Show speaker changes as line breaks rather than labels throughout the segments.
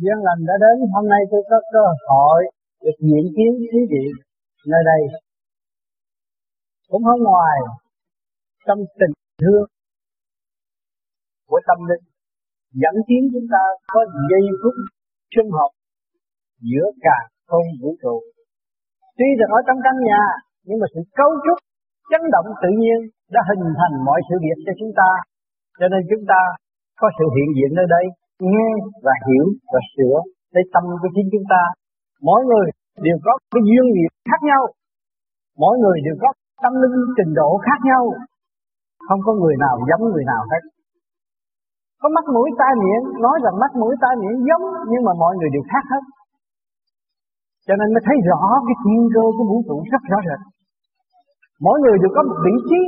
duyên lành đã đến, hôm nay tôi có cơ hội được diễn kiến quý vị nơi đây. Cũng không ngoài, trong tình thương của tâm linh, dẫn tiến chúng ta có giây phút chung học giữa cả không vũ trụ. Tuy rằng ở trong căn nhà, nhưng mà sự cấu trúc, chấn động tự nhiên đã hình thành mọi sự việc cho chúng ta. Cho nên chúng ta có sự hiện diện nơi đây nghe và hiểu và sửa lấy tâm của chính chúng ta. Mỗi người đều có cái duyên nghiệp khác nhau. Mỗi người đều có tâm linh trình độ khác nhau. Không có người nào giống người nào hết. Có mắt mũi tai miệng, nói rằng mắt mũi tai miệng giống nhưng mà mọi người đều khác hết. Cho nên mới thấy rõ cái thiên cơ của vũ trụ rất rõ rệt. Mỗi người đều có một vị trí.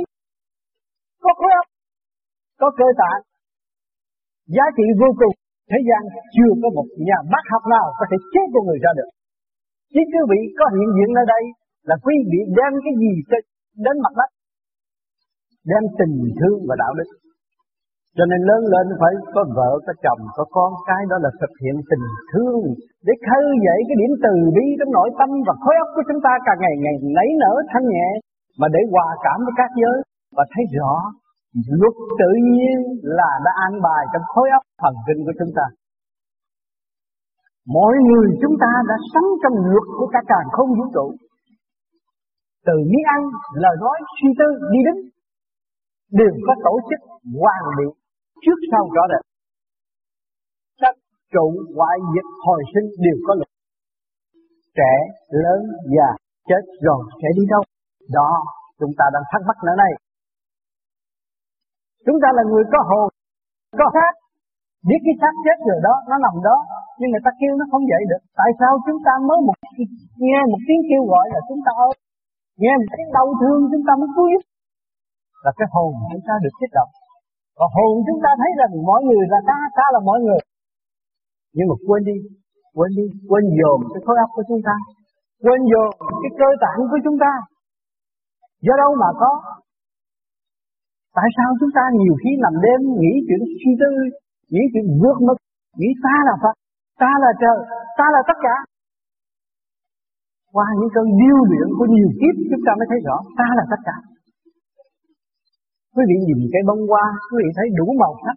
Có khối óc, có cơ tạng. Giá trị vô cùng thế gian chưa có một nhà bác học nào có thể chế con người ra được. Chỉ quý vị có hiện diện ở đây là quý vị đem cái gì đến mặt đất? Đem tình thương và đạo đức. Cho nên lớn lên phải có vợ, có chồng, có con cái đó là thực hiện tình thương để khơi dậy cái điểm từ bi trong nội tâm và khối óc của chúng ta càng ngày ngày nảy nở thanh nhẹ mà để hòa cảm với các giới. Và thấy rõ luật tự nhiên là đã an bài trong khối óc thần kinh của chúng ta. Mỗi người chúng ta đã sống trong luật của cả càng không vũ trụ. Từ miếng ăn, lời nói, suy tư, đi đứng đều có tổ chức hoàn bị trước sau rõ rệt. Sắc trụ ngoại dịch hồi sinh đều có luật. Trẻ, lớn, già, chết rồi sẽ đi đâu? Đó, chúng ta đang thắc mắc nữa này. Chúng ta là người có hồn, có xác, biết cái xác chết rồi đó, nó nằm đó, nhưng người ta kêu nó không dậy được. Tại sao chúng ta mới một nghe một tiếng kêu gọi là chúng ta ơi, nghe một tiếng đau thương chúng ta mới cứu giúp, là cái hồn chúng ta được kích động. Còn hồn chúng ta thấy rằng mọi người là ta, ta là mọi người. Nhưng mà quên đi, quên đi, quên dồn cái khối óc của chúng ta, quên dồn cái cơ tạng của chúng ta. Do đâu mà có? Tại sao chúng ta nhiều khi nằm đêm nghĩ chuyện suy tư, nghĩ chuyện vượt mức, nghĩ ta là Phật, ta là trời, ta là tất cả. Qua những cơn điêu luyện của nhiều kiếp chúng ta mới thấy rõ ta là tất cả. Quý vị nhìn cái bông hoa, quý vị thấy đủ màu sắc.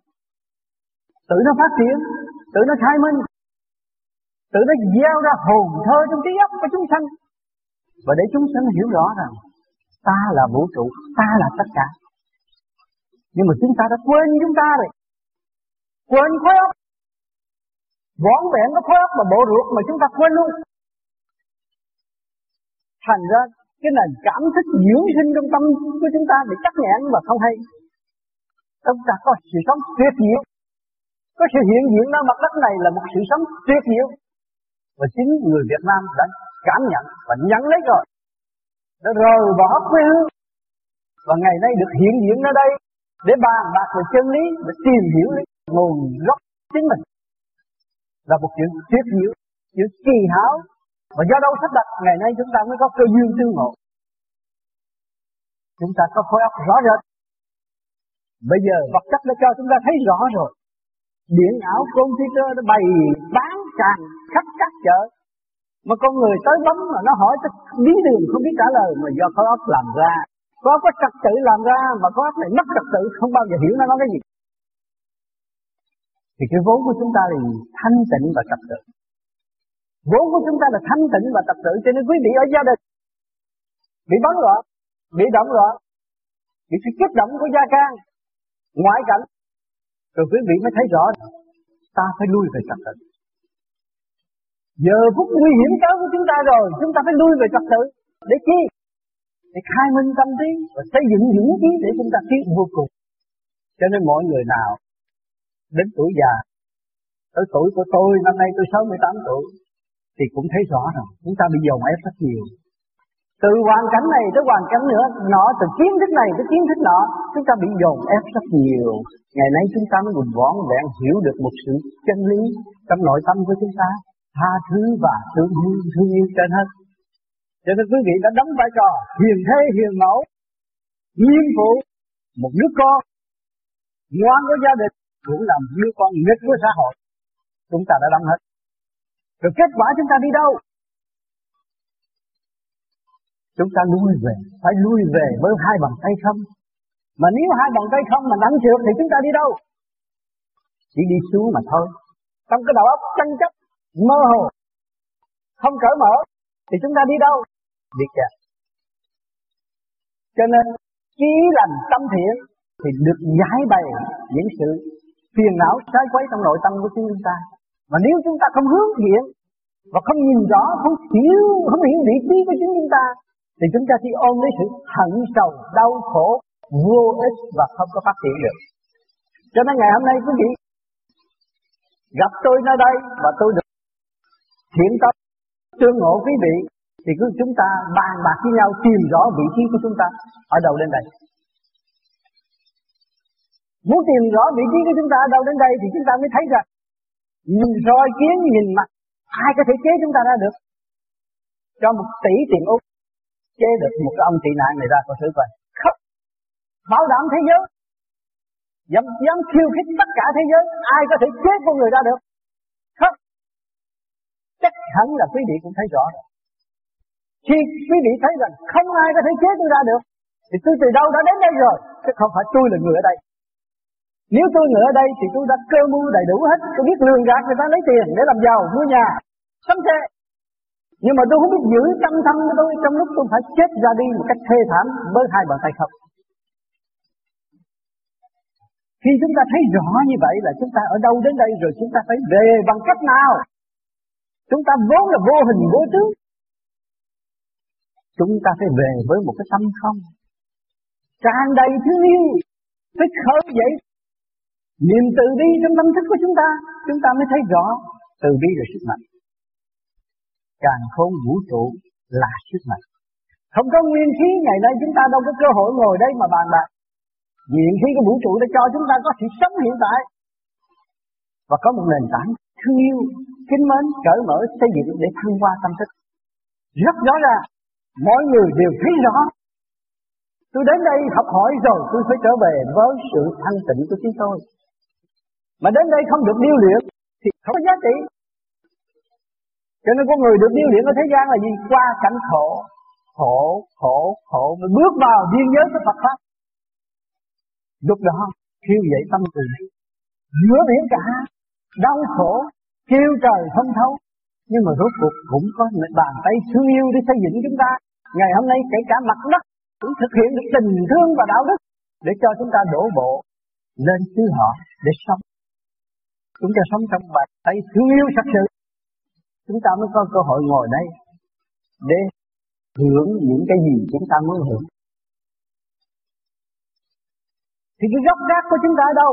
Tự nó phát triển, tự nó khai minh, tự nó gieo ra hồn thơ trong trí óc của chúng sanh. Và để chúng sanh hiểu rõ rằng ta là vũ trụ, ta là tất cả. Nhưng mà chúng ta đã quên chúng ta rồi. Quên khối óc. Võn vẹn cái khối óc và bộ ruột mà chúng ta quên luôn. Thành ra, cái nền cảm thức dưỡng sinh trong tâm của chúng ta bị chắc nhãn và không hay. Chúng ta có sự sống tuyệt diệu. Có sự hiện diện ở mặt đất này là một sự sống tuyệt diệu. Và chính người Việt Nam đã cảm nhận và nhận lấy rồi. Đã rời bỏ quê hương. Và ngày nay được hiện diện ở đây để bàn bạc về chân lý, để tìm hiểu nguồn gốc chính mình. Là một chuyện tuyệt diệu, chuyện kỳ hảo và do đâu sắp đặt ngày nay chúng ta mới có cơ duyên tương ngộ. Chúng ta có khối óc rõ rệt. Bây giờ vật chất đã cho chúng ta thấy rõ rồi. Điện ảo computer nó bày bán tràn khắp các chợ. Mà con người tới bấm mà nó hỏi tới bí đường không biết trả lời mà do khối óc làm ra có có trật tự làm ra mà có óc này mất trật tự không bao giờ hiểu nó nói cái gì. Thì cái vốn của chúng ta là thanh tịnh và trật tự. Vốn của chúng ta là thanh tịnh và trật tự cho nên quý vị ở gia đình bị bấn loạn, bị động loạn, bị sự kích động của gia can, ngoại cảnh, rồi quý vị mới thấy rõ ta phải lui về trật tự. Giờ phút nguy hiểm tới của chúng ta rồi, chúng ta phải lui về trật tự. Để chi? Để khai minh tâm trí và xây dựng dũng trí để chúng ta tiến vô cùng. Cho nên mọi người nào đến tuổi già, tới tuổi của tôi, năm nay tôi 68 tuổi, thì cũng thấy rõ rồi, chúng ta bị dồn ép rất nhiều. Từ hoàn cảnh này tới hoàn cảnh nữa, nọ từ kiến thức này tới kiến thức nọ, chúng ta bị dồn ép rất nhiều. Ngày nay chúng ta mới buồn võn vẹn hiểu được một sự chân lý trong nội tâm của chúng ta, tha thứ và thương yêu, thương yêu trên hết. Cho nên quý vị đã đóng vai trò hiền thế hiền mẫu, nghiêm phụ một đứa con ngoan của gia đình cũng là một đứa con nghịch của xã hội. Chúng ta đã đóng hết. Rồi kết quả chúng ta đi đâu? Chúng ta lui về, phải lui về với hai bàn tay không. Mà nếu hai bàn tay không mà nặng trượt thì chúng ta đi đâu? Chỉ đi xuống mà thôi. Trong cái đầu óc tranh chấp, mơ hồ, không cởi mở, thì chúng ta đi đâu? Đi chưa Cho nên, chí lành tâm thiện thì được giải bày những sự phiền não trái quấy trong nội tâm của chúng ta. Mà nếu chúng ta không hướng thiện và không nhìn rõ, không hiểu, không hiểu vị trí của chính chúng ta, thì chúng ta chỉ ôm lấy sự hận sầu, đau khổ, vô ích và không có phát triển được. Cho nên ngày hôm nay quý vị gặp tôi nơi đây và tôi được thiện tâm tương ngộ quý vị thì cứ chúng ta bàn bạc với nhau, tìm rõ vị trí của chúng ta ở đâu đến đây. Muốn tìm rõ vị trí của chúng ta ở đâu đến đây thì chúng ta mới thấy rằng nhìn roi kiến nhìn mặt, ai có thể chế chúng ta ra được? Cho một tỷ tiền úc, chế được một cái ông tị nạn này ra có thử coi khóc bảo đảm thế giới. Dám dám khiêu khích tất cả thế giới, ai có thể chế con người ra được? Khóc chắc hẳn là quý vị cũng thấy rõ rồi khi quý vị thấy rằng không ai có thể chế tôi ra được. Thì tôi từ đâu đã đến đây rồi? Chứ không phải tôi là người ở đây. Nếu tôi người ở đây thì tôi đã cơ mưu đầy đủ hết. Tôi biết lường gạt người ta lấy tiền để làm giàu, mua nhà. Sắm xe nhưng mà tôi không biết giữ tâm thân của tôi trong lúc tôi phải chết ra đi một cách thê thảm với hai bàn tay không. Khi chúng ta thấy rõ như vậy là chúng ta ở đâu đến đây rồi chúng ta phải về bằng cách nào? Chúng ta vốn là vô hình vô tướng. Chúng ta phải về với một cái tâm không. Tràn đầy thương yêu. Phải khởi dậy. Niềm từ bi trong tâm thức của chúng ta. Chúng ta mới thấy rõ từ bi là sức mạnh. Càng khôn vũ trụ là sức mạnh. Không có nguyên khí ngày nay chúng ta đâu có cơ hội ngồi đây mà bàn bạc. Nguyên khí của vũ trụ đã cho chúng ta có sự sống hiện tại và có một nền tảng thương yêu, kính mến, cởi mở, xây dựng để thăng hoa tâm thức. Rất rõ ràng, mọi người đều thấy rõ. Tôi đến đây học hỏi rồi tôi phải trở về với sự thanh tịnh của chính tôi. Mà đến đây không được điêu luyện thì không có giá trị. Cho nên con người được điêu luyện ở thế gian là gì? Qua cảnh khổ, khổ, khổ, khổ mới bước vào duyên giới của Phật Pháp. Lúc đó khiêu dậy tâm từ Giữa biển cả Đau khổ Kêu trời không thấu nhưng mà rốt cuộc cũng có một bàn tay thương yêu để xây dựng chúng ta. Ngày hôm nay kể cả mặt đất Cũng thực hiện được tình thương và đạo đức Để cho chúng ta đổ bộ Lên xứ họ để sống. Chúng ta sống trong bàn tay thương yêu thật sự. Chúng ta mới có cơ hội ngồi đây Để hưởng những cái gì chúng ta muốn hưởng. Thì cái gốc gác của chúng ta ở đâu?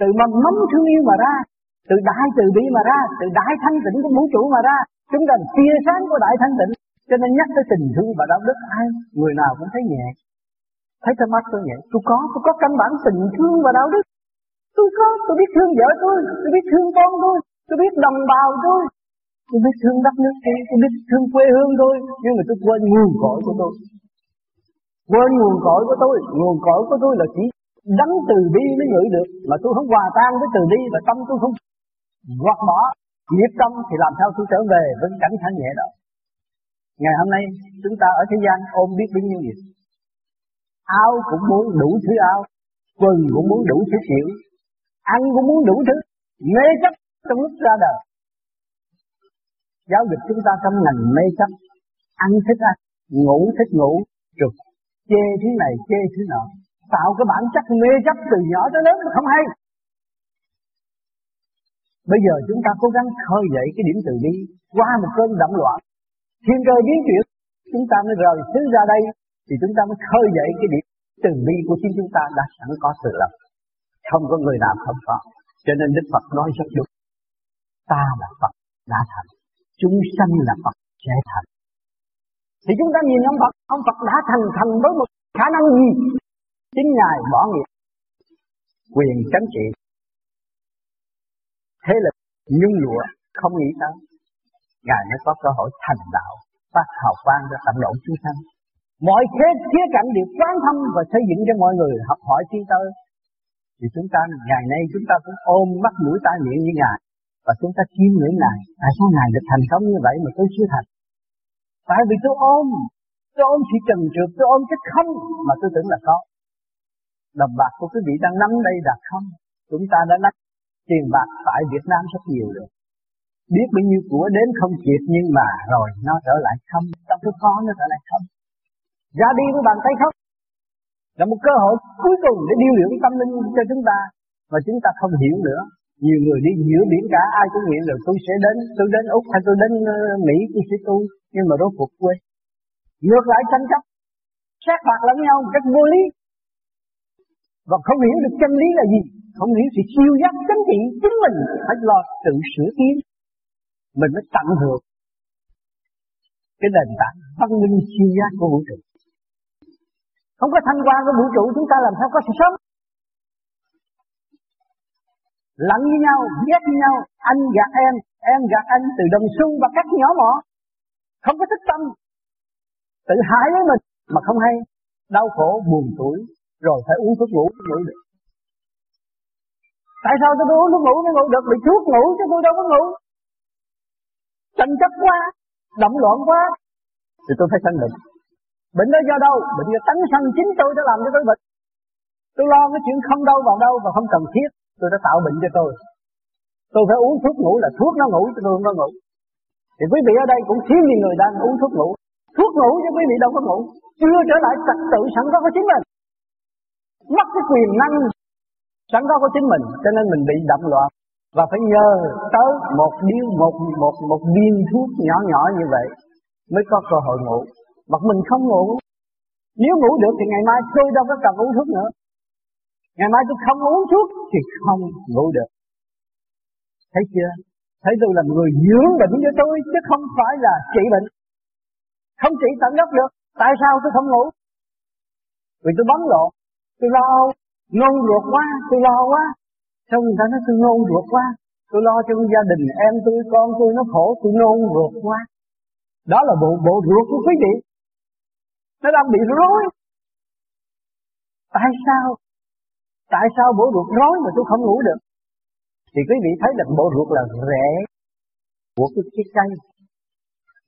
Từ mầm mắm thương yêu mà ra, từ đại từ bi mà ra, từ đại thanh tịnh của vũ trụ mà ra, chúng ta tia sáng của đại thanh tịnh. Cho nên nhắc tới tình thương và đạo đức ai, người nào cũng thấy nhẹ. Thấy trong mắt tôi nhẹ, tôi có, tôi có căn bản tình thương và đạo đức. Tôi có, tôi biết thương vợ tôi, tôi biết thương con tôi, tôi biết đồng bào tôi, tôi biết thương đất nước tôi, tôi biết thương quê hương tôi, nhưng mà tôi quên nguồn cội của tôi. Quên nguồn cội của tôi Nguồn cội của tôi là chỉ đấng từ bi mới ngửi được Mà tôi không hòa tan với từ bi Và tâm tôi không gọt bỏ Nghiệp tâm thì làm sao tôi trở về Với cảnh thanh nhẹ đó. Ngày hôm nay, chúng ta ở thế gian ôm biết bấy nhiêu nghiệp Áo cũng muốn đủ thứ áo, Quần cũng muốn đủ thứ kiểu, Ăn cũng muốn đủ thứ, Mê chấp trong lúc ra đời. Giáo dục chúng ta trong ngành mê chấp, Ăn thích ăn, Ngủ thích ngủ Rồi chê thứ này, chê thứ nọ, tạo cái bản chất mê chấp từ nhỏ tới lớn nó không hay bây giờ chúng ta cố gắng khơi dậy cái điểm từ bi qua một cơn động loạn. Thiên cơ biến chuyển, chúng ta mới rời xứ ra đây, thì chúng ta mới khơi dậy cái điểm từ bi của chính chúng ta đã sẵn có từ lập. Không có người nào không có. Cho nên Đức Phật nói rất đúng. Ta là Phật, đã thành. Chúng sanh là Phật, sẽ thành. Thì chúng ta nhìn ông Phật ông Phật đã thành thành với một khả năng gì? Chính ngài bỏ nghiệp. Quyền chánh trị thế lực nhung lụa không nghĩ tới ngài mới có cơ hội thành đạo phát hào quang cho tận độ chúng sanh mọi thế khía cạnh đều quán thông và xây dựng cho mọi người học hỏi tiến tới thì chúng ta ngày nay chúng ta cũng ôm mắt mũi tai miệng như ngài và chúng ta chiêm ngưỡng Ngài. Tại sao Ngài được thành công như vậy mà tôi chưa thành? Tại vì tôi ôm, tôi ôm sự trần trượt, tôi ôm cái không mà tôi tưởng là có. Đồng bạc của quý vị đang nắm đây là không. Chúng ta đã nắm tiền bạc tại Việt Nam rất nhiều rồi. Biết bao nhiêu của đến không kịp nhưng mà rồi nó trở lại không. Trong cái khó nó trở lại không. Ra đi với bàn tay không. Là một cơ hội cuối cùng để điêu luyện tâm linh cho chúng ta. Mà chúng ta không hiểu nữa. Nhiều người đi giữa biển cả ai cũng nghĩ là tôi sẽ đến, tôi đến Úc hay tôi đến ờ, Mỹ tôi sẽ tu. Nhưng mà rốt cuộc quên. Ngược lại tranh chấp. Sát phạt lẫn nhau một cách vô lý. Và không hiểu được chân lý là gì. Không hiểu sự siêu giác chính trị chính mình phải lo tự sửa tiến. Mình mới tận hưởng cái nền tảng văn minh siêu giác của vũ trụ. Không có thanh quan của vũ trụ chúng ta làm sao có sự sống. lẫn với nhau, ghét với nhau, anh gạt em, em gạt anh từ đồng xu và các nhỏ mỏ. Không có thích tâm. Tự hại với mình mà không hay. Đau khổ, buồn tuổi, rồi phải uống thuốc ngủ mới ngủ được. Tại sao tôi uống thuốc ngủ mới ngủ được? Bị thuốc ngủ chứ tôi đâu có ngủ. Tranh chấp quá, động loạn quá, thì tôi phải sanh bệnh. Bệnh đó do đâu? Bệnh do tánh sanh chính tôi đã làm cho tôi bệnh. Tôi lo cái chuyện không đâu vào đâu và không cần thiết. Tôi đã tạo bệnh cho tôi. Tôi phải uống thuốc ngủ là thuốc nó ngủ cho tôi không có ngủ. Thì quý vị ở đây cũng thiếu nhiều người đang uống thuốc ngủ. Thuốc ngủ cho quý vị đâu có ngủ. Chưa trở lại trật tự sẵn có của chính mình. Mất cái quyền năng sẵn có của chính mình. Cho nên mình bị động loạn. Và phải nhờ tới một điếu, một, một, một viên thuốc nhỏ nhỏ như vậy mới có cơ hội ngủ. Mà mình không ngủ. Nếu ngủ được thì ngày mai tôi đâu có cần uống thuốc nữa. Ngày mai tôi không uống thuốc thì không ngủ được. Thấy chưa? Thấy tôi là người dưỡng bệnh cho tôi chứ không phải là trị bệnh. Không trị tận gốc được. Tại sao tôi không ngủ? Vì tôi bấm lộn Tôi lo, nôn ruột quá, tôi lo quá. Sao người ta nói tôi nôn ruột quá? Tôi lo cho gia đình em tôi, con tôi nó khổ, tôi nôn ruột quá. Đó là bộ bộ ruột của quý vị. Nó đang bị rối. Tại sao? Tại sao bộ ruột rối mà tôi không ngủ được? Thì quý vị thấy là bộ ruột là rễ của cái, cái cây.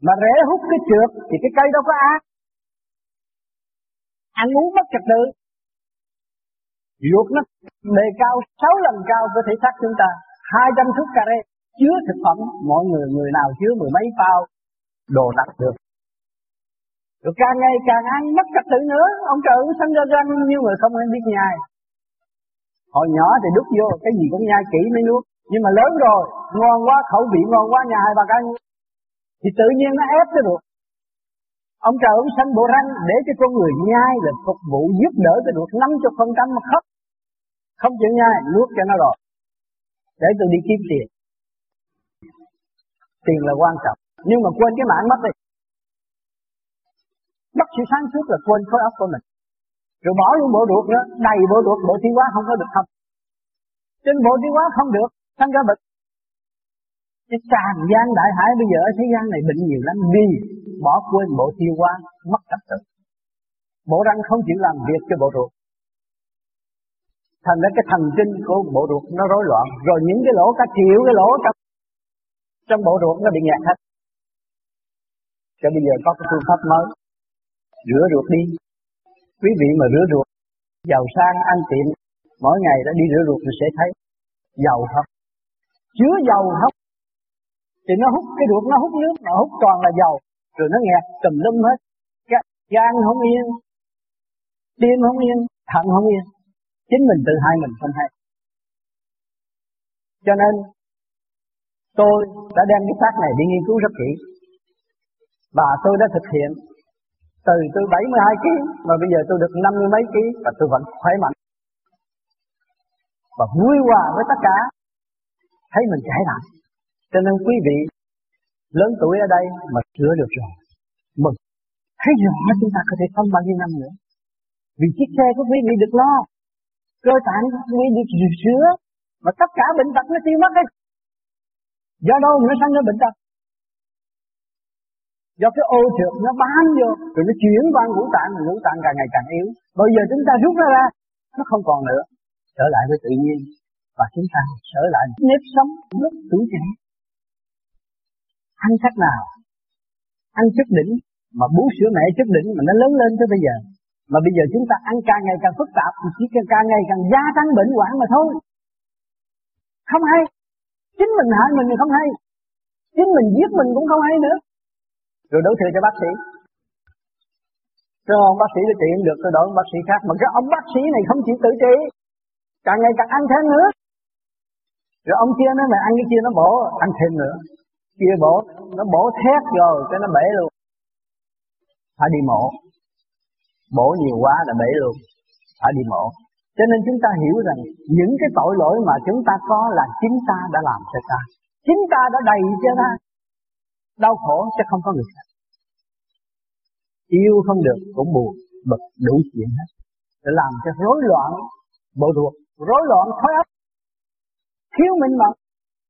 Mà rễ hút cái trượt thì cái cây đâu có ác. Ăn uống mất trật tự. Ruột nó đề cao 6 lần cao cơ thể xác chúng ta. 200 thước cà rê chứa thực phẩm. Mọi người người nào chứa mười mấy bao đồ nặng được. Rồi càng ngày càng ăn mất trật tự nữa. Ông trời cũng sanh ra răng như người không biết nhai. Hồi nhỏ thì đút vô cái gì cũng nhai kỹ mới nuốt. Nhưng mà lớn rồi, ngon quá, khẩu vị ngon quá, nhà hai bà ăn. Thì tự nhiên nó ép cái ruột. Ông trời ông sanh bộ răng để cho con người nhai là phục vụ giúp đỡ cái ruột năm chục phần mà khóc. Không chịu nhai, nuốt cho nó rồi. Để tôi đi kiếm tiền. Tiền là quan trọng. Nhưng mà quên cái mạng mất đi. Bất sự sáng suốt là quên khối óc của mình. Rồi bỏ luôn bộ ruột nữa, đầy bộ ruột, bộ thiên hóa không có được không. Trên bộ thiên hóa không được, thành ra bệnh. Cái tràn gian đại hải bây giờ ở thế gian này bệnh nhiều lắm vì bỏ quên bộ tiêu hóa mất trật tự. Bộ răng không chịu làm việc cho bộ ruột. Thành ra cái thần kinh của bộ ruột nó rối loạn. Rồi những cái lỗ cả triệu cái lỗ trong, trong bộ ruột nó bị nghẹt hết. Cho bây giờ có cái phương pháp mới. Rửa ruột đi. Quý vị mà rửa ruột, giàu sang ăn tiệm, mỗi ngày đã đi rửa ruột thì sẽ thấy giàu không? Chứa dầu không? Thì nó hút cái ruột nó hút nước, nó hút toàn là dầu, rồi nó nghẹt tùm lum hết. Dạ, dạ, Gan không yên, tim không yên, thận không yên. Chính mình tự hại mình không hay. Cho nên tôi đã đem cái xác này đi nghiên cứu rất kỹ và tôi đã thực hiện từ tôi 72 kg mà bây giờ tôi được 50 mấy kg và tôi vẫn khỏe mạnh và vui hòa với tất cả thấy mình chạy lại cho nên quý vị lớn tuổi ở đây mà sửa được rồi. Mừng. Thấy rõ chúng ta có thể sống bao nhiêu năm nữa. Vì chiếc xe của quý vị được lo. Cơ tạng của quý vị được sửa. Mà tất cả bệnh tật nó tiêu mất hết. Do đâu nó sanh ra bệnh tật? Do cái ô trượt nó bám vô. Rồi nó chuyển qua ngũ tạng ngũ tạng càng ngày càng yếu. Bây giờ chúng ta rút nó ra, nó không còn nữa. Trở lại với tự nhiên. Và chúng ta trở lại nếp sống, lúc tuổi trẻ ăn cách nào? Ăn chất đỉnh. Mà bú sữa mẹ chất đỉnh mà nó lớn lên tới bây giờ. Mà bây giờ chúng ta ăn càng ngày càng phức tạp, thì chỉ càng ngày càng gia tăng bệnh hoạn mà thôi. Không hay. Chính mình hại mình thì không hay. Chính mình giết mình cũng không hay nữa. Rồi đổ thừa cho bác sĩ. Rồi ông bác sĩ nó trị được tôi đổi ông bác sĩ khác. Mà cái ông bác sĩ này không chịu tự trị, càng ngày càng ăn thêm nữa. Rồi ông kia nói mày ăn cái kia nó bổ, ăn thêm nữa kia bổ, nó bổ thét rồi, cái nó bể luôn. Phải đi mổ. Bổ nhiều quá là bể luôn. Phải đi mổ. Cho nên chúng ta hiểu rằng, những cái tội lỗi mà chúng ta có là chính ta đã làm cho ta. Chính ta đã đầy cho ta. Đau khổ sẽ không có người khác. Yêu không được cũng buồn bực đủ chuyện hết. Để làm cho rối loạn bộ ruột. Rối loạn khối óc thiếu minh mẫn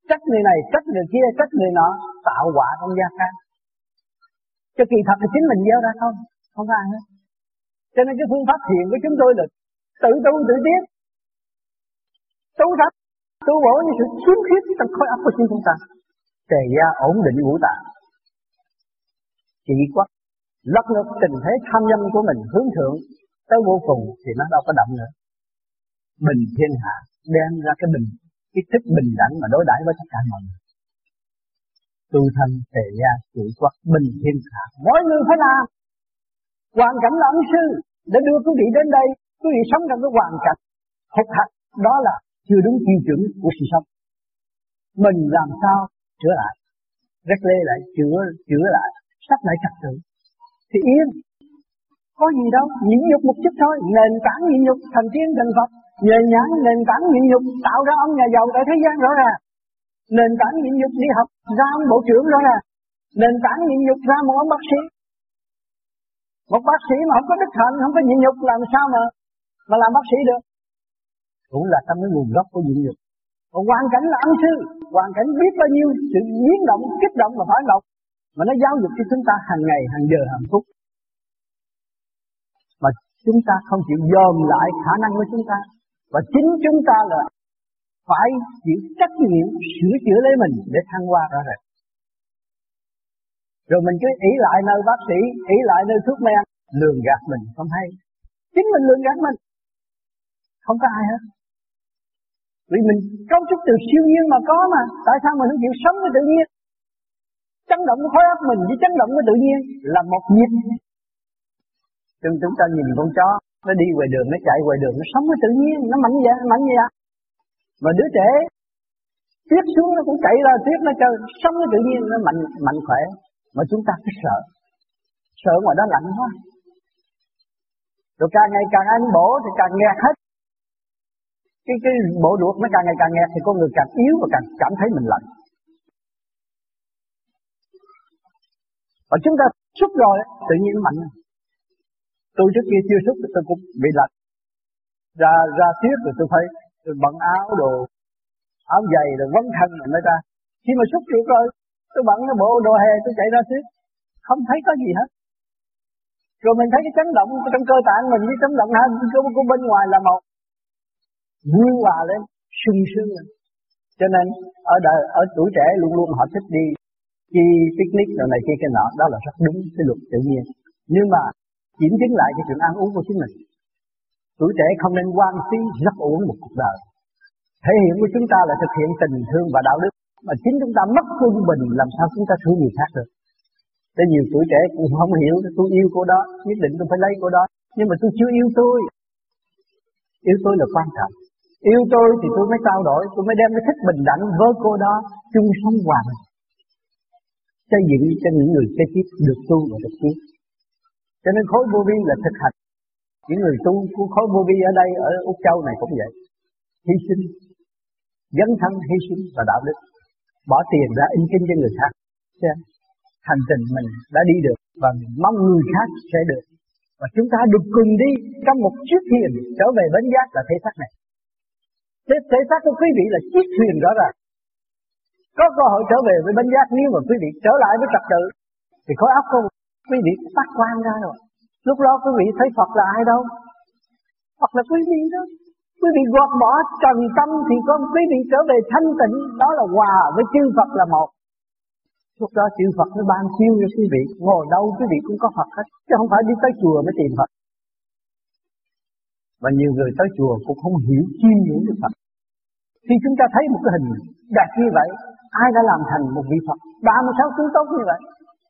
trách người này trách người kia trách người nọ tạo quả trong gia can. Cho kỳ thật là chính mình gieo ra không không ai hết. Cho nên cái phương pháp thiền của chúng tôi là tự tu tự biết tu thật tu bổ như sự khiếm khuyết trong khối óc của chính chúng ta. Tề gia ổn định ngũ tạng. Chỉ quắc lật ngược tình thế tham nhâm của mình hướng thượng, tới vô cùng thì nó đâu có động nữa. Bình thiên hạ đem ra cái bình cái thức bình đẳng mà đối đãi với tất cả mọi người. Tu thân, tề gia chủ quốc bình thiên hạ mỗi người phải làm. Hoàn cảnh là ân sư để đưa quý vị đến đây, quý vị sống trong cái hoàn cảnh hụt hạch đó là chưa đúng tiêu chuẩn của sự sống. Mình làm sao chữa lại? Rất lê lại chữa chữa lại sắp lại trật tự. Thì yên. Có gì đâu. Nhịn nhục một chút thôi. Nền tảng nhịn nhục. Thành tiên thành phật nhờ nhãn nền tảng nhịn nhục tạo ra ông nhà giàu tại thế gian rõ ràng. Nền tảng nhịn nhục đi học ra ông bộ trưởng rõ ràng. Nền tảng nhịn nhục ra một ông bác sĩ. Một bác sĩ mà không có đức hạnh không có nhịn nhục làm sao mà mà làm bác sĩ được? Cũng là trong cái nguồn gốc của nhịn nhục. Còn hoàn cảnh là ân sư hoàn cảnh biết bao nhiêu sự biến động kích động và phản động mà nó giáo dục cho chúng ta hàng ngày hàng giờ hàng phút. Mà chúng ta không chịu dòm lại khả năng của chúng ta và chính chúng ta là phải chịu trách nhiệm sửa chữa lấy mình để thăng hoa rõ rệt. Rồi mình cứ ý lại nơi bác sĩ ý lại nơi thuốc men, lường gạt mình không hay. Chính mình lường gạt mình. Không có ai hết. Vì mình cấu trúc từ siêu nhiên mà có mà, tại sao mình không chịu sống với tự nhiên? Chấn động của khối óc mình với chấn động của tự nhiên là một nhịp. Chúng chúng ta nhìn con chó nó đi ngoài đường, nó chạy ngoài đường, nó sống với tự nhiên, nó mạnh vậy mạnh vậy mà đứa trẻ tiếp xuống nó cũng chạy ra tiếp, nó chơi sống với tự nhiên, nó mạnh mạnh khỏe. Mà chúng ta cứ sợ. Sợ ngoài đó lạnh quá. Rồi càng ngày càng ăn bổ thì càng nghẹt hết. Cái cái bộ ruột nó càng ngày càng nghẹt thì con người càng yếu và càng cảm thấy mình lạnh. Và chúng ta xúc rồi tự nhiên nó mạnh tôi trước kia chưa xúc tôi cũng bị lạnh. Ra ra tiết rồi tôi phải tôi bận áo đồ áo dày rồi vấn thân rồi mới ra. Khi mà xúc được rồi tôi bận cái bộ đồ hè tôi chạy ra tiết không thấy có gì hết. Rồi mình thấy cái chấn động trong cơ tạng mình với chấn động hai của, của bên ngoài là một vui hòa lên sung sướng lên. Cho nên ở đời ở tuổi trẻ luôn luôn họ thích đi đi picnic rồi này kia cái nọ. Đó là rất đúng cái luật tự nhiên. Nhưng mà kiểm chứng lại cái chuyện ăn uống của chính mình. Tuổi trẻ không nên quan phí rất uống một cuộc đời. Thể hiện của chúng ta là thực hiện tình thương và đạo đức mà chính chúng ta mất quân bình làm sao chúng ta thương người khác được. Thế nhiều tuổi trẻ cũng không hiểu tôi yêu cô đó, nhất định tôi phải lấy cô đó. Nhưng mà tôi chưa yêu tôi. Yêu tôi là quan trọng. Yêu tôi thì tôi mới trao đổi, tôi mới đem cái thích bình đẳng với cô đó chung sống hòa xây dựng cho những người kế tiếp được tu và được tiến cho nên khối vô vi là thực hành. Những người tu của khối vô vi ở đây ở úc châu này cũng vậy. Hy sinh dấn thân hy sinh và đạo đức. Bỏ tiền ra in kinh cho người khác. Hành trình mình đã đi được và mình mong người khác sẽ được. Và chúng ta được cùng đi trong một chiếc thuyền trở về bến giác là thế xác này. Thế, thế xác của quý vị là chiếc thuyền rõ ràng. Có cơ hội trở về với bến giác nếu mà quý vị trở lại với trật tự thì khối óc của quý vị phát quan ra rồi. Lúc đó quý vị thấy Phật là ai đâu? Phật là quý vị đó. Quý vị gọt bỏ trần tâm thì con quý vị trở về thanh tịnh, đó là hòa với chư Phật là một. Lúc đó chư Phật mới ban siêu cho quý vị, ngồi đâu quý vị cũng có Phật hết, chứ không phải đi tới chùa mới tìm Phật. Và nhiều người tới chùa cũng không hiểu chiêm ngưỡng Đức Phật. Khi chúng ta thấy một cái hình đẹp như vậy, ai đã làm thành một vị Phật? 36 tướng tốt như vậy,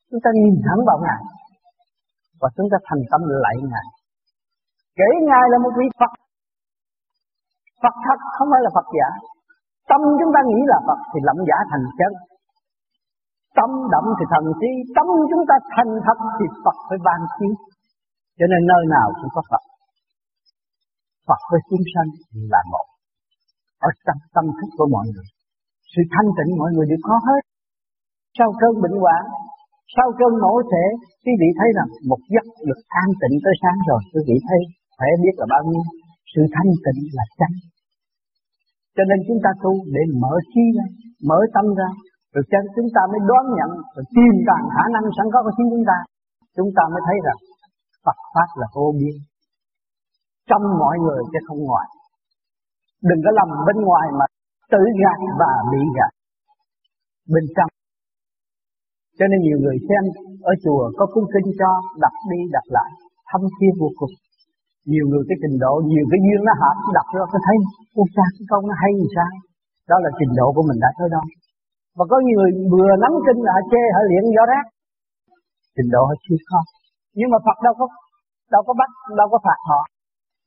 chúng ta nhìn thẳng vào Ngài. Và chúng ta thành tâm lạy Ngài. Kể Ngài là một vị Phật. Phật thật, không phải là Phật giả. Tâm chúng ta nghĩ là Phật thì lậm giả thành chân. Tâm động thì thần trí. Tâm chúng ta thành thật thì Phật phải ban chiếu. Cho nên nơi nào cũng có Phật. Phật với chúng sanh là một. Ở trong tâm thức của mọi người, Sự thanh tịnh mọi người đều có hết. Sau cơn bệnh hoạn sau cơn mổ sẽ Quý vị thấy rằng một giấc được an tịnh tới sáng rồi. Quý vị thấy, phải biết là bao nhiêu? Sự thanh tịnh là chân cho nên chúng ta tu để mở trí ra, mở tâm ra, rồi chân chúng ta mới đoán nhận, rồi tìm tàng khả năng sẵn có của chính chúng ta. Chúng ta mới thấy rằng Phật pháp là vô biên. Trong mọi người chứ không ngoài. Đừng có lầm bên ngoài mà tự gạt và bị gạt. Bên trong cho nên nhiều người xem ở chùa có cung kinh cho đọc đi đọc lại, thâm thiên vô cùng. Nhiều người cái trình độ, nhiều cái duyên nó hợp đọc ra có thấy ô cha, cái câu nó hay gì sao? Đó là trình độ của mình đã tới đâu. Và có nhiều người vừa nắm kinh là chê, họ luyện gió rác. Trình độ họ chưa có. Nhưng mà Phật đâu có đâu có bắt, đâu có phạt họ.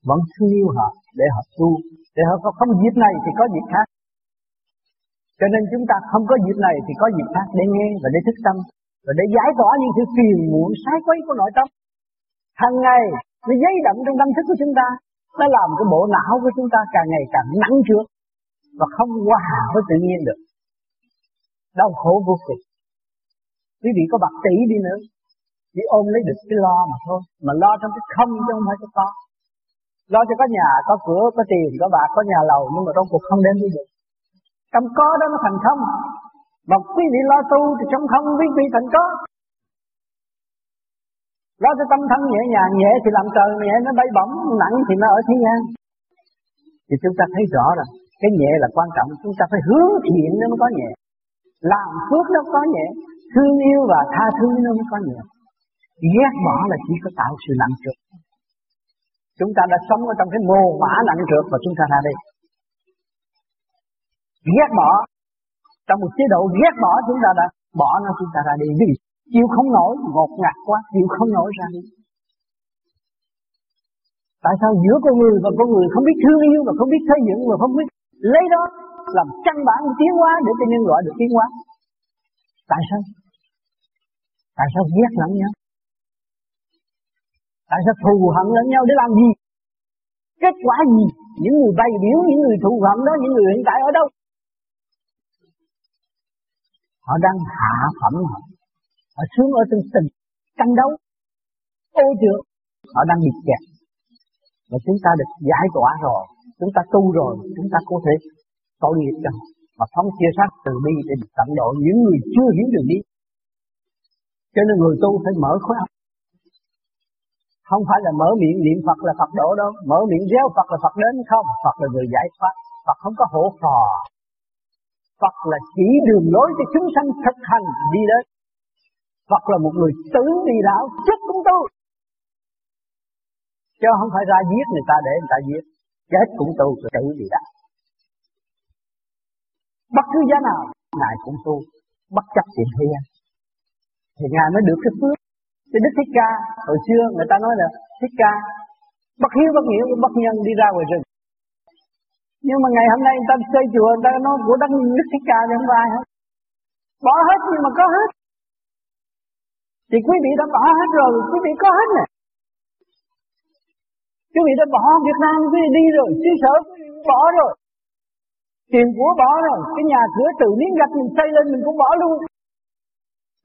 Vẫn thương yêu họ để họ tu. Để họ có không dịp này thì có dịp khác cho nên chúng ta không có dịp này thì có dịp khác để nghe và để thức tâm và để giải tỏa những sự phiền muộn, sai quấy của nội tâm. Hàng ngày nó dây động trong tâm thức của chúng ta, nó làm cái bộ não của chúng ta càng ngày càng nắng trước và không hòa với tự nhiên được. Đau khổ vô cùng. Quý vị có bạc tỷ đi nữa, chỉ ôm lấy được cái lo mà thôi, mà lo trong cái không chứ không phải cái có. Lo cho có nhà, có cửa, có tiền, có bạc, có nhà lầu, nhưng mà trong cuộc không đem đi được trong có đó nó thành không mà quý vị lo tu thì trong không quý vị thành có Lo cho tâm thân nhẹ nhàng, nhẹ thì làm trời nhẹ nó bay bổng, nặng thì nó ở thế gian. Thì chúng ta thấy rõ rồi, cái nhẹ là quan trọng, chúng ta phải hướng thiện nó mới có nhẹ. Làm phước nó có nhẹ, thương yêu và tha thứ nó mới có nhẹ. Ghét bỏ là chỉ có tạo sự nặng trược. Chúng ta đã sống ở trong cái mồ mã nặng trược và chúng ta ra đây. Ghét bỏ, trong một chế độ ghét bỏ chúng ta đã bỏ nó chúng ta ra đi. Vì chịu không nổi ngột ngạt quá chịu không nổi ra đi. Tại sao giữa con người và con người không biết thương yêu và không biết xây dựng và không biết lấy đó làm căn bản tiến hóa để cho nhân loại được tiến hóa? Tại sao? Tại sao ghét lẫn nhau? Tại sao thù hận lẫn nhau để làm gì? Kết quả gì? Những người bày biểu những người thù hận đó những người hiện tại ở đâu? Họ đang hạ phẩm họ. Họ xuống ở trong tình tranh đấu, ô trượt họ đang bị kẹt. Và chúng ta được giải tỏa rồi, chúng ta tu rồi, chúng ta có thể tội nghiệp cho họ. Và phóng chia sát từ bi để tận độ những người chưa hiểu đường đi. Cho nên người tu phải mở khóa. Không phải là mở miệng niệm Phật là Phật độ đâu. Mở miệng réo Phật là Phật đến không? Phật là người giải thoát. Phật không có hổ phò. Phật là chỉ đường lối cho chúng sanh thực hành đi đến. Phật là một người tử đi đạo chết cũng tu. Chứ không phải ra giết người ta để người ta giết. Chết cũng tu, rồi tử đi đạo. Bất cứ giá nào, Ngài cũng tu. Bất chấp chuyện thế gian Thì Ngài mới được cái phước. Cái Đức Thích Ca, Hồi xưa người ta nói là, Thích Ca, Bất hiếu, bất nghĩa bất nhân đi ra ngoài rừng. Nhưng mà ngày hôm nay người ta xây chùa, Người ta nói, của Đấng Đức Thích Ca thì không ai hết Bỏ hết nhưng mà có hết. Thì quý vị đã bỏ hết rồi, quý vị có hết nè. Quý vị đã bỏ Việt Nam, quý vị đi rồi, xứ sở quý vị bỏ rồi. Tiền của bỏ rồi, cái nhà cửa từ miếng gạch mình xây lên mình cũng bỏ luôn.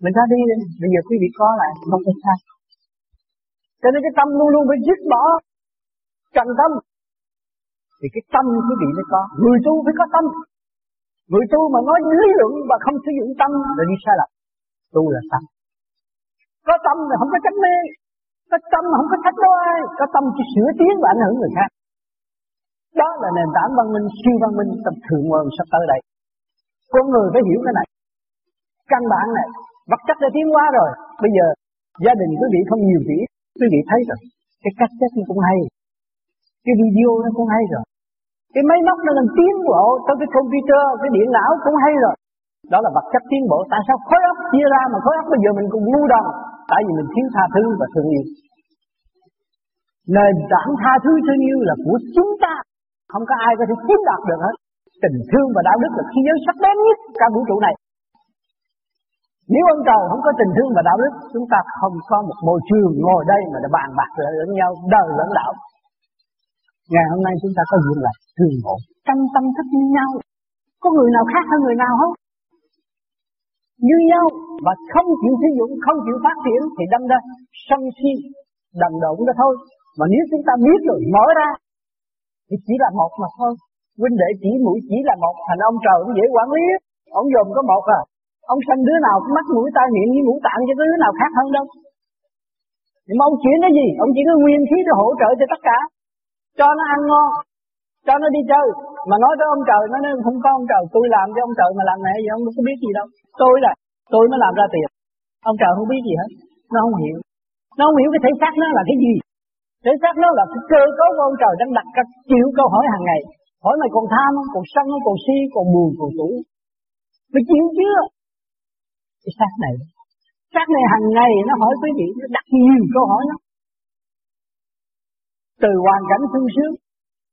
Mình ra đi đi, bây giờ quý vị có lại, không có sao. Cho nên cái tâm luôn luôn phải dứt bỏ. Trần tâm thì cái tâm quý vị mới có. Người tu phải có tâm. Người tu mà nói lý luận và không sử dụng tâm là đi sai lầm. Tu là tâm. Có tâm là không có tránh mê. Có tâm mà không có thách đâu ai có tâm chỉ sửa tiến và ảnh hưởng người khác. Đó là nền tảng văn minh, siêu văn minh tập thượng nguồn sắp tới đây. Con người phải hiểu cái này. Căn bản này. Vật chất đã tiến hóa rồi. Bây giờ, gia đình quý vị không nhiều tỷ quý vị thấy rồi. Cái cách chết nó cũng hay. Cái video nó cũng hay rồi cái máy móc nó đang tiến bộ tới cái computer, cái điện não cũng hay rồi. Đó là vật chất tiến bộ. Tại sao khối óc chia ra mà khối óc bây giờ mình cũng ngu đần tại vì mình thiếu tha thứ và thương yêu. Nền tảng tha thứ, thương yêu là của chúng ta. Không có ai có thể chiếm đoạt được hết. Tình thương và đạo đức là khi giới sắc bén nhất cả vũ trụ này. Nếu ông trời không có tình thương và đạo đức, chúng ta không có một môi trường ngồi đây mà để bàn bạc lẫn nhau, đời lẫn đạo ngày hôm nay chúng ta có duyên là thương ngộ trong tâm thức như nhau. Có người nào khác hơn người nào không? Như nhau. Và không chịu sử dụng, không chịu phát triển thì đâm ra sân si, đần độn đó thôi. Mà nếu chúng ta biết rồi, mở ra, thì chỉ là một mà thôi. Huynh đệ chỉ, mũi chỉ là một, thành ông trời cũng dễ quản lý. Ông dồn có một à. Ông sanh đứa nào cũng mắt mũi tai miệng với mũi tạng cho đứa nào khác hơn đâu. Nhưng mà ông chuyển cái gì? Ông chỉ có nguyên khí để hỗ trợ cho tất cả cho nó ăn ngon, cho nó đi chơi. Mà nói tới ông trời, nó nói, không có ông trời, tôi làm cho ông trời mà làm này gì, ông có biết gì đâu. Tôi là, tôi mới làm ra tiền. Ông trời không biết gì hết, nó không hiểu. Nó không hiểu cái thể xác nó là cái gì. Thể xác nó là cái cơ cấu của ông trời đang đặt các triệu câu hỏi hàng ngày. Hỏi mày còn tham không, còn sân không, còn si, còn buồn, còn tủ mày chịu chưa? Cái xác này. Xác này hàng ngày nó hỏi quý vị, nó đặt nhiều câu hỏi nó từ hoàn cảnh sung sướng,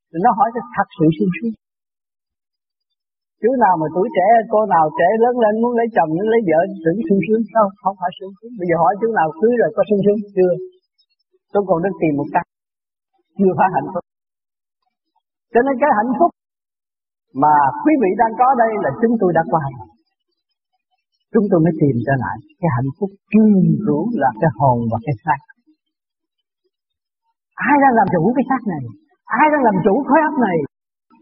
thì nó hỏi cái thật sự sung sướng. Chú nào mà tuổi trẻ, cô nào trẻ lớn lên muốn lấy chồng, muốn lấy vợ, tưởng sung sướng. Không không phải sung sướng. Bây giờ hỏi chú nào cưới rồi có sung sướng chưa? Tôi còn đang tìm một cách chưa phải hạnh phúc. Cho nên cái hạnh phúc mà quý vị đang có đây là chúng tôi đã qua chúng tôi mới tìm ra lại. Cái hạnh phúc kiên cửu là cái hồn và cái xác ai đang làm chủ cái xác này? Ai đang làm chủ khối óc này?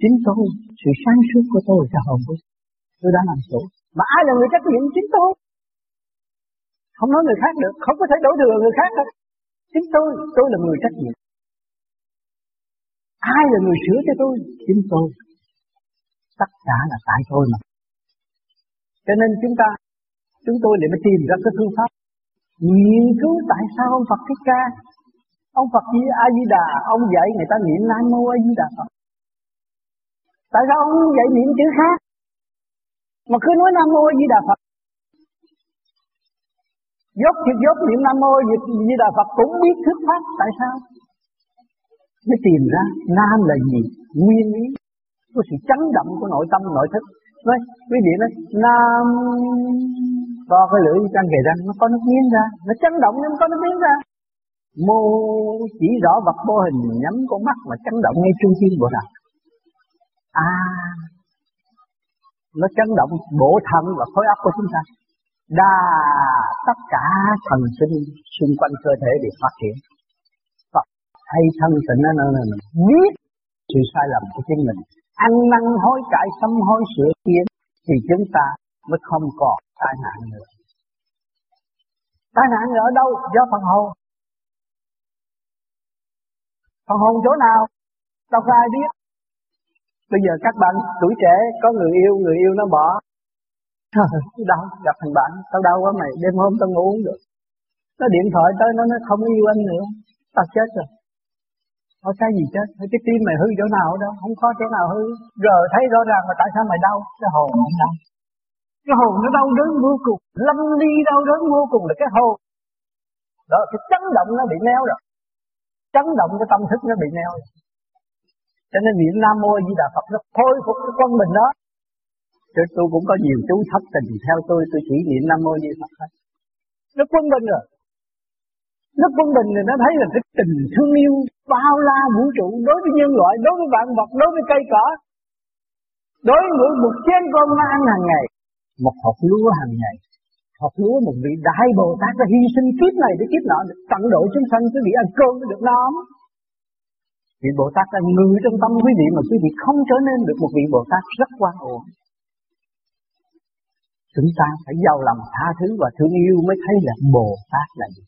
Chính tôi sự sáng suốt của tôi là hồn của tôi đã làm chủ. Mà ai là người trách nhiệm chính tôi? Không nói người khác được không có thể đổ thừa người khác đâu chính tôi tôi là người trách nhiệm. Ai là người sửa cho tôi? Chính tôi. Tất cả là tại tôi mà. Cho nên chúng ta chúng tôi để mà tìm ra cái phương pháp nghiên cứu tại sao ông Phật Thích Ca ông Phật Di A Di Đà ông dạy người ta niệm Nam Mô A Di Đà Phật. Tại sao ông dạy niệm chữ khác? Mà cứ nói Nam Mô A Di Đà Phật. Dốt thì dốt, niệm Nam Mô A Di Đà Phật cũng biết thuyết pháp tại sao? Mới tìm ra Nam là gì, nguyên lý của sự chấn động của nội tâm, nội thức. Nói, quý vị nói, Nam co cái lưỡi trăng về ra, nó có nó biến ra, nó chấn động nhưng có nó biến ra mô chỉ rõ vật vô hình, nhắm con mắt mà chấn động ngay trung tim bộ đầu à nó chấn động bộ thận và khối óc của chúng ta. Đa tất cả thần sinh xung quanh cơ thể để phát triển Phật hay thân tịnh nó mình biết sự sai lầm của chính mình. Ăn năn, hối cải sám hối, sửa tiến thì chúng ta mới không còn tai nạn nữa. Tai nạn ở đâu? Do phần hồn phần hồn chỗ nào? Đâu có ai biết. Bây giờ các bạn tuổi trẻ, có người yêu người yêu nó bỏ. Trời đau, gặp thằng bạn, tao đau quá mày, đêm hôm tao ngủ không được. Nó điện thoại tới, nó nói, không yêu anh nữa, tao chết rồi. Có cái gì chết? Cái tim mày hư chỗ nào đâu? Không có chỗ nào hư. Giờ thấy rõ ràng mà tại sao mày đau. Cái hồn không đau. Cái hồn nó đau đớn vô cùng. Lâm ly đau đớn vô cùng là cái hồn. Đó, cái chấn động nó bị neo rồi chấn động cái tâm thức nó bị neo. Cho nên niệm nam mô di đà phật nó thôi phục cái con mình đó. Chứ tôi cũng có nhiều chú thất tình theo tôi tôi chỉ niệm nam mô di đà phật hết nó quân bình rồi. Nó quân bình thì nó thấy là cái tình thương yêu, bao la vũ trụ đối với nhân loại, đối với vạn vật, đối với cây cỏ, đối với mỗi một chén con nó ăn hàng ngày. Một hộp lúa hàng ngày học lúa một vị đại bồ tát đã hy sinh kiếp này để kiếp nọ, để tận độ chúng sanh, quý vị ăn cơm mới được no vị bồ tát đã ngự trong tâm quý vị mà quý vị không trở nên được một vị bồ tát rất quan uổng chúng ta phải giàu lòng tha thứ và thương yêu mới thấy là bồ tát là gì.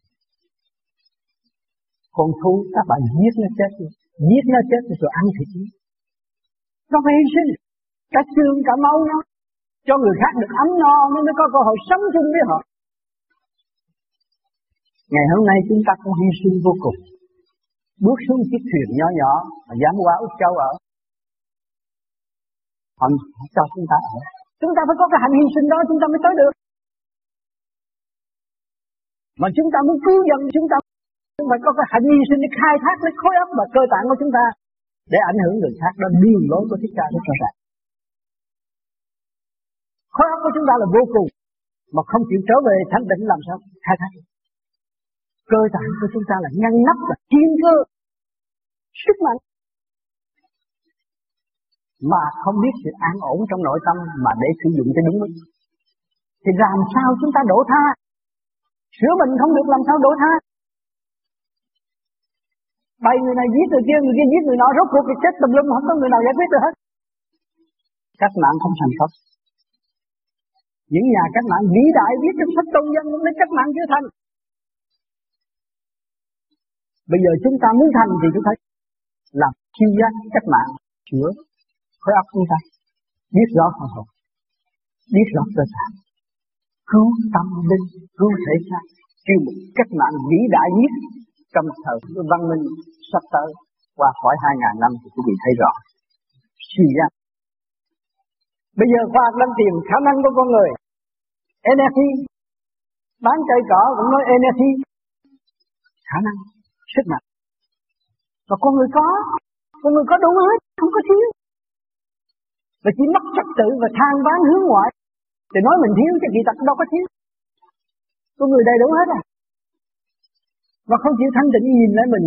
Con thú các bạn giết nó chết đi, giết nó chết rồi ăn thịt nó phải hy sinh. Cả xương, cả máu nó cho người khác được ấm no nên mới có cơ hội sống chung với họ. Ngày hôm nay chúng ta cũng hy sinh vô cùng. Bước xuống chiếc thuyền nhỏ nhỏ mà dám qua Úc Châu ở. Họ cho chúng ta ở. Chúng ta phải có cái hành hy sinh đó, chúng ta mới tới được. Mà chúng ta muốn cứu dân chúng ta chúng phải có cái hành hy sinh để khai thác lấy khối óc và cơ tạng của chúng ta, để ảnh hưởng người khác đó đường lối của thích ca rất rõ ràng khối óc của chúng ta là vô cùng mà không chịu trở về thanh định làm sao? Khai thác. Cơ tạng của chúng ta là ngăn nắp là thiên cơ sức mạnh. Mà không biết sự an ổn trong nội tâm mà để sử dụng cho đúng mức. Thì làm sao chúng ta đổ tha? Sửa mình không được làm sao đổ tha? Bày người này giết người kia, người kia giết người nọ, rốt cuộc thì chết tùm lum, không có người nào giải quyết được hết. Cách mạng không thành công. Những nhà cách mạng vĩ đại viết trong sách tôn dân đến cách mạng chưa thành. Bây giờ chúng ta muốn thành thì chúng ta làm chi giác cách mạng sửa khối óc chúng ta. Biết rõ phần hồn, biết rõ cơ thể. Cứu tâm linh, cứu thể xác. Kêu một cách mạng vĩ đại nhất trong thời văn minh sắp tới qua khỏi hai ngàn năm thì quý vị thấy rõ. Suy ra. Bây giờ khoa học đang tìm khả năng của con người energy. Bán cây cỏ cũng nói energy. Khả năng, sức mạnh. Và con người có. Con người có đủ hết, không có thiếu. Và chỉ mất trật tự và than bán hướng ngoại. Thì nói mình thiếu chứ kỳ thật đâu có thiếu. Con người đầy đủ hết à. Và không chịu thanh tịnh nhìn lại mình.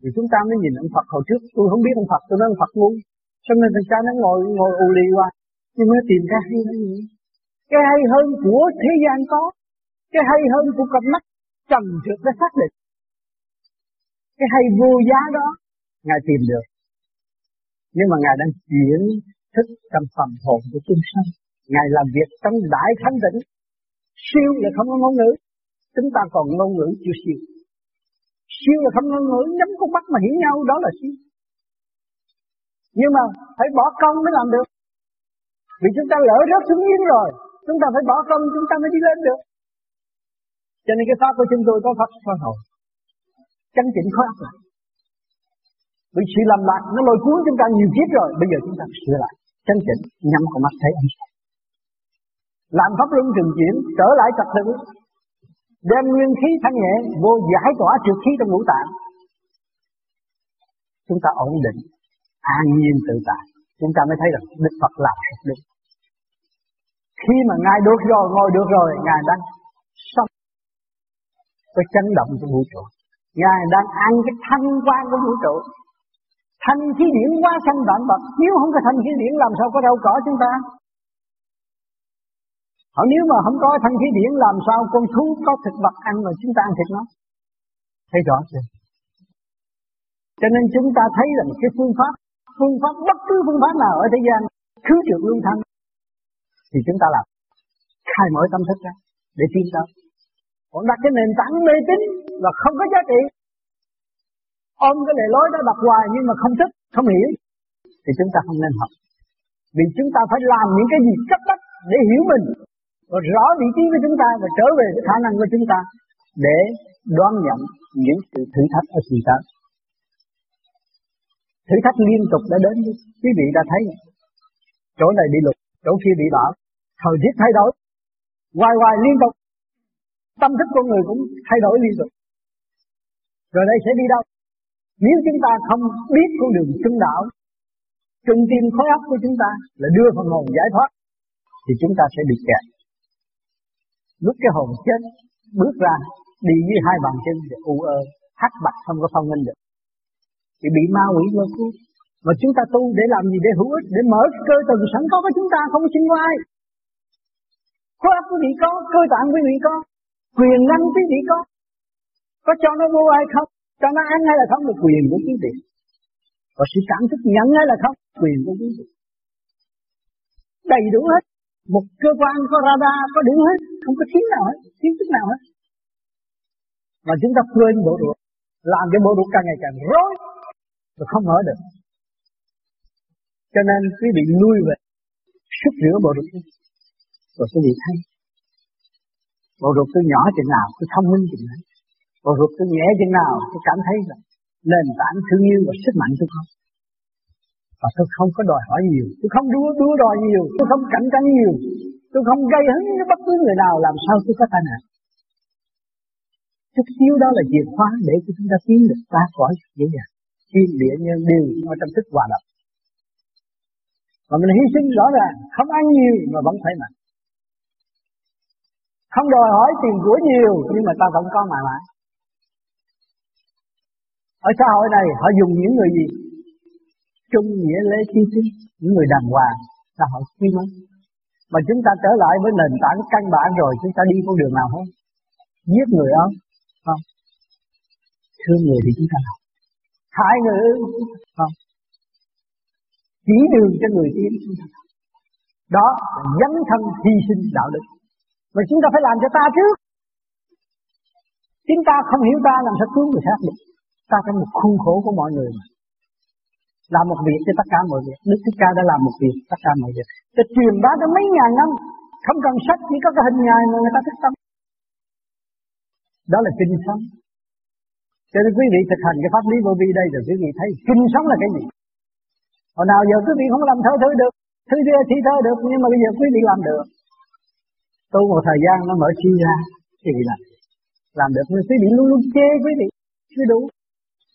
Thì chúng ta mới nhìn ông Phật hồi trước. Tôi không biết ông Phật, tôi nói ông Phật ngu. Cho nên thằng cha nó ngồi ngồi ù lì qua nhưng mới tìm ra hay là gì cái hay hơn của thế gian có, cái hay hơn của cặp mắt, trần trượt đã xác định. Cái hay vô giá đó, ngài tìm được. Nhưng mà ngài đang chuyển thức trong phần hồn của chúng sanh. Ngài làm việc trong đại thanh tịnh. Siêu là không có ngôn ngữ. Chúng ta còn ngôn ngữ chưa siêu. Siêu là không ngôn ngữ, nhắm con mắt mà hiểu nhau, đó là siêu. Nhưng mà phải bỏ công mới làm được. Vì chúng ta lỡ rớt xuống giếng rồi chúng ta phải bỏ công, chúng ta mới đi lên được. Cho nên cái pháp của chúng tôi có pháp soi hồn chân chỉnh khối óc lại. Vì sự làm lạc nó lôi cuốn chúng ta nhiều kiếp rồi, bây giờ chúng ta sửa lại. Chân chỉnh, nhắm con mắt thấy ánh sáng. Làm pháp luân thường chuyển, trở lại trật tự đem nguyên khí thanh nhẹ, vô giải tỏa trượt khí trong ngũ tạng. Chúng ta ổn định, an nhiên tự tại. Chúng ta mới thấy rằng đức phật làm rất đúng khi mà ngài được rồi ngồi được rồi ngài đang sống. Cái chấn động của vũ trụ. Ngài đang ăn cái thanh quan của vũ trụ. Thanh khí điển quá xanh vạn vật nếu không có thanh khí điển làm sao có rau cỏ chúng ta? Họ nếu mà không có thanh khí điển làm sao con thú có thực vật ăn mà chúng ta ăn thịt nó. Thấy rõ chưa? Cho nên chúng ta thấy rằng cái phương pháp, phương pháp bất cứ phương pháp nào ở thế gian cứ được luân thanh thì chúng ta làm. Khai mở tâm thức ra để tin tâm Còn đặt cái nền tảng mê tín là không có giá trị. Ôm cái lề lối đó đọc hoài nhưng mà không thích, không hiểu thì chúng ta không nên học. Vì chúng ta phải làm những cái gì cấp bách để hiểu mình và rõ vị trí của chúng ta và trở về cái khả năng của chúng ta để đoán nhận những sự thử thách ở sự tới. Thử thách liên tục đã đến quý vị đã thấy. Chỗ này bị lục, chỗ kia bị bão, thời tiết thay đổi, hoài hoài liên tục, tâm thức con người cũng thay đổi liên tục. Rồi đây sẽ đi đâu? Nếu chúng ta không biết con đường trung đạo, trung tim khối óc của chúng ta là đưa phần hồn giải thoát, thì chúng ta sẽ bị kẹt. Lúc cái hồn chết bước ra đi với hai bàn chân thì u ơ hắc bạch không có phong minh được. Thì bị ma quỷ lôi cuốn. Mà chúng ta tu để làm gì? Để hữu ích để mở cơ tầng sẵn có của chúng ta không có xin ai khối óc quý vị có, cơ tạng quý vị có, quyền năng quý vị có. Có cho nó vô ai không? Cho nó ăn hay là không? Được quyền của quý vị. Và sự cảm thức nhận hay là không? Quyền của quý vị. Đầy đủ hết. Một cơ quan có radar, có điểm hết. Không có thiếu nào hết. Thiếu chút nào hết. Mà chúng ta quên bộ ruột làm cho bộ ruột càng ngày càng rối. Và không mở được. Cho nên quý vị nuôi về sức rửa bộ ruột rồi quý vị thấy bộ ruột tôi nhỏ chừng nào, tôi thông minh chừng nào? Bộ ruột tôi nhẹ chừng nào, tôi cảm thấy là nền tảng thương yêu và sức mạnh tôi không? Và tôi không có đòi hỏi nhiều, tôi không đua đua đòi nhiều, tôi không cạnh tranh nhiều, tôi không gây hứng với bất cứ người nào, làm sao tôi có tai nạn? Chút xíu đó là chìa khóa để cho chúng ta tiến được ta khỏi dễ dàng. Thiên địa nhân đều ở trong thức hòa đồng và mình hy sinh rõ ràng, không ăn nhiều mà vẫn phải mạnh không đòi hỏi tiền của nhiều, nhưng mà ta vẫn có mà mãi ở xã hội này, họ dùng những người gì? Trung nghĩa lễ chi chính những người đàng hoàng xã hội quý mến mà chúng ta trở lại với nền tảng căn bản rồi, chúng ta đi con đường nào không giết người không? Không. Thương người thì chúng ta làm. Hại người không. Chỉ đường cho người tiến. Chúng ta đó là dấn thân hy sinh đạo đức và chúng ta phải làm cho ta trước chúng ta không hiểu ta làm sao cứu người khác được. Ta trong một khuôn khổ của mọi người mà. Làm một việc cho tất cả mọi việc. Đức Thích Ca đã làm một việc tất cả mọi việc. Để truyền bá cho mấy ngàn năm. Không cần sách, chỉ có cái hình ngài mà người ta thích tâm. Đó là kinh sống. Cho nên quý vị thực hành cái pháp lý vô vi đây rồi quý vị thấy kinh sống là cái gì. Hồi nào giờ quý vị không làm thơ thơ được Thứ kia thi thơ được, nhưng mà bây giờ quý vị làm được tu một thời gian nó mở chi ra. Thì làm làm được. Nhưng quý vị luôn luôn chê quý vị. Chưa đủ.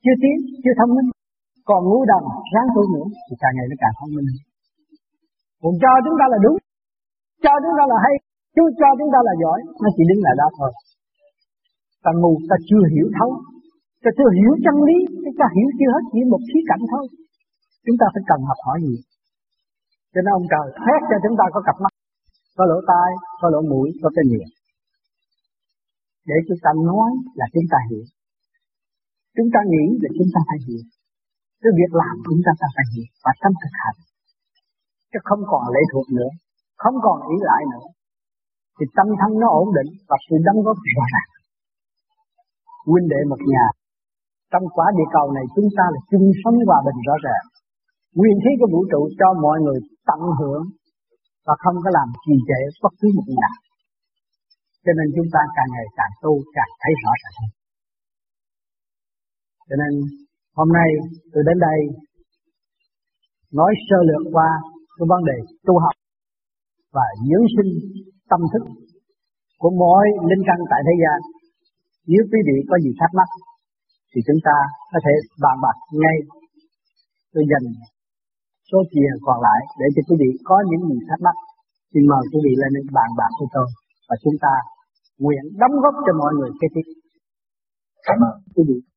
Chưa tiến. Chưa thông minh. Còn ngu đần ráng tu nữa. Thì càng ngày nó càng thông minh còn cho chúng ta là đúng. Cho chúng ta là hay. Chứ cho chúng ta là giỏi. Nó chỉ đứng lại đó thôi. Ta ngu ta chưa hiểu thấu. Ta chưa hiểu chân lý. Chúng ta hiểu chưa hết. Chỉ một khía cạnh thôi. Chúng ta phải cần học hỏi gì, cho nên ông trời phép cho chúng ta có cặp mắt có lỗ tai, có lỗ mũi, có cái miệng. Để chúng ta nói là chúng ta hiểu. Chúng ta nghĩ là chúng ta phải hiểu. Cái việc làm chúng ta phải hiểu và tâm thực hành. Chứ không còn lệ thuộc nữa, không còn ý lại nữa. Thì tâm thân nó ổn định và sự đóng góp rõ ràng. Huynh đệ một nhà, trong quả địa cầu này chúng ta là chung sống hòa bình rõ ràng. Nguyên khí của vũ trụ cho mọi người tận hưởng và không có làm trì trệ bất cứ một nào cho nên chúng ta càng ngày càng tu, càng thấy rõ ràng hơn cho nên hôm nay tôi đến đây nói sơ lược qua cái vấn đề tu học và dưỡng sinh tâm thức của mỗi linh căn tại thế gian. Nếu quý vị có gì thắc mắc thì chúng ta có thể bàn bạc ngay. Tôi dành số tiền còn lại để cho quý vị có những gì thắc mắc. Xin mời quý vị lên bàn bạc với tôi và chúng ta nguyện đóng góp cho mọi người kế tiếp. Cảm ơn quý vị.